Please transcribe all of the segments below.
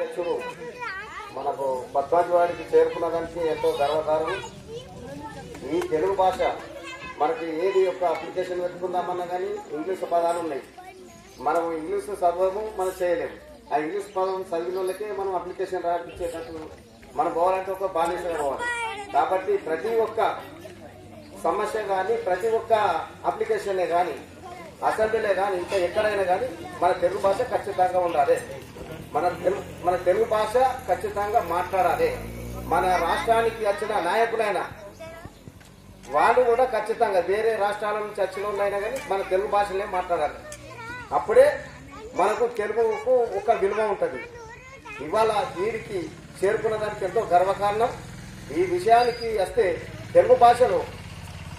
అధ్యక్షుడు మనకు భద్రాజవాడికి చేరుకున్న దానికి ఎంతో గర్వకారణం. ఈ తెలుగు భాష మనకి ఏది యొక్క అప్లికేషన్ పెట్టుకుందామన్నా కానీ ఇంగ్లీష్ పదాలు ఉన్నాయి. మనం ఇంగ్లీష్ చదవము మనం చేయలేము. ఆ ఇంగ్లీష్ పదం చదివిన వాళ్ళకే మనం అప్లికేషన్ రాపించేటట్టు మనం పోవాలంటే ఒక బాధ్యత పోవాలి. కాబట్టి ప్రతి ఒక్క సమస్య కానీ ప్రతి ఒక్క అప్లికేషనే కానీ అసెంబ్లీలే కానీ ఇంకా ఎక్కడైనా కానీ మన తెలుగు భాష ఖచ్చితంగా ఉండాలి. మన మన తెలుగు భాష ఖచ్చితంగా మాట్లాడాలి. మన రాష్ట్రానికి వచ్చిన నాయకులైన వాళ్ళు కూడా ఖచ్చితంగా వేరే రాష్ట్రాల నుంచి వచ్చిన వాళ్ళైనా కానీ మన తెలుగు భాషలే మాట్లాడాలి. అప్పుడే మనకు తెలుగుకు ఒక విలువ ఉంటుంది. ఇవాళ వీరికి చేరుకున్న దానికి ఎంతో గర్వకారణం. ఈ విషయానికి వస్తే తెలుగు భాషలో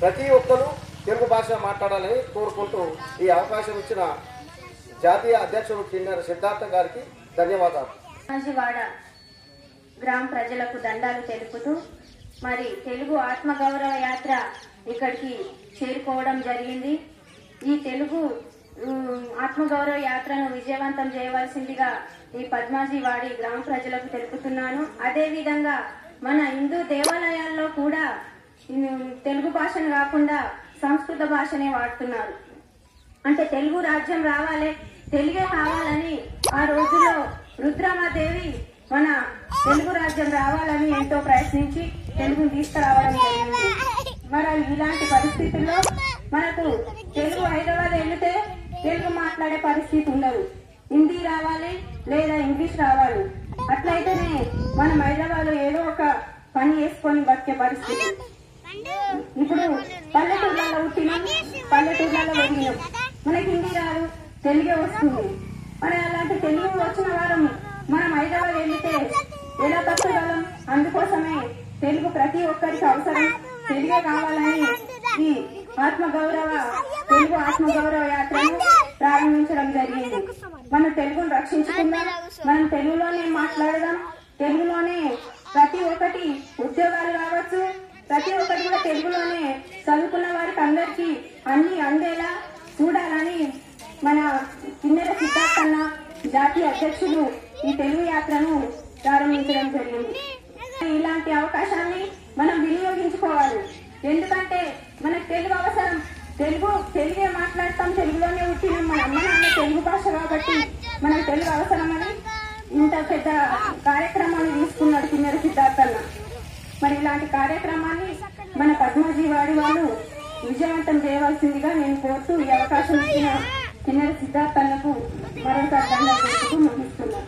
ప్రతి ఒక్కరూ తెలుగు భాష మాట్లాడాలని కోరుకుంటూ ఈ అవకాశం ఇచ్చిన జాతీయ అధ్యక్షుడు కిన్నెర సిద్ధార్థ గారికి ధన్యవాదాలు. రాజవాడ గ్రామ ప్రజలకు దండాలు తెలుపుతూ మరి తెలుగు ఆత్మగౌరవ యాత్ర ఇక్కడికి చేరుకోవడం జరిగింది. ఈ తెలుగు ఆత్మగౌరవ యాత్రను విజయవంతం చేయవలసిందిగా ఈ పద్మాజీవాడి గ్రామ ప్రజలకు తెలుపుతున్నాను. అదేవిధంగా మన హిందూ దేవాలయాల్లో కూడా తెలుగు భాషను కాకుండా సంస్కృత భాషనే వాడుతున్నారు. అంటే తెలుగు రాజ్యం రావాలి తెలుగే కావాలని ఆ రోజుల్లో రుద్రమాదేవి మన తెలుగు రాజ్యం రావాలని ఎంతో ప్రయత్నించి తెలుగు తీసుకురావడం జరిగింది. మరి ఇలాంటి పరిస్థితుల్లో మనకు తెలుగు హైదరాబాద్ వెళితే తెలుగు మాట్లాడే పరిస్థితి ఉండదు. హిందీ రావాలి లేదా ఇంగ్లీష్ రావాలి. అట్లయితేనే మనం హైదరాబాద్ ఏదో ఒక పని చేసుకొని బతికే పరిస్థితి. ఇప్పుడు పల్లెటూర్లలో పుట్టినాం పల్లెటూర్లలో వెళ్ళినాం మనకి హిందీ రాదు. తెలుగే వస్తుంది. మరి అలాంటి తెలుగు వచ్చిన వారం మనం హైదరాబాద్ వెళ్తే ఎలా తప్పగలం అందుకోసమే తెలుగు ప్రతి ఒక్కరికి అవసరం. తెలుగే కావాలని ఈ ఆత్మగౌరవ తెలుగు ఆత్మగౌరవ యాత్రను ప్రారంభించడం జరిగింది. మన తెలుగును రక్షించుకుందాం. మనం తెలుగులోనే మాట్లాడదాం. తెలుగులోనే ప్రతి ఒక్కటి ఉద్యోగాలు కావచ్చు ప్రతి ఒక్కటి కూడా తెలుగులోనే చదువుకున్న వారికి అందరికీ అన్ని అందేలా కిన్నెర సిద్ధార్థన్న జాతీయ అధ్యక్షులు ఈ తెలుగు యాత్రను ప్రారంభించడం జరిగింది. ఇలాంటి అవకాశాన్ని మనం వినియోగించుకోవాలి. ఎందుకంటే మనకు తెలుగు అవసరం. తెలుగు తెలుగే మాట్లాడతాం. తెలుగులోనే పుట్టినాం మన అమ్మ నాన్న తెలుగు భాష కాబట్టి మనం తెలుగు అవసరమని ఇంత పెద్ద కార్యక్రమాన్ని తీసుకున్నాడు కిన్నెర సిద్ధార్థన్న. మరి ఇలాంటి కార్యక్రమాన్ని మన పద్మజీవాడి వాళ్ళు విజయవంతం చేయవలసిందిగా నేను కోరుతూ ఈ అవకాశం ఇచ్చిన కిన్నెర సిద్ధార్థన్నకు మరోసారి దండ ముగిస్తున్నాను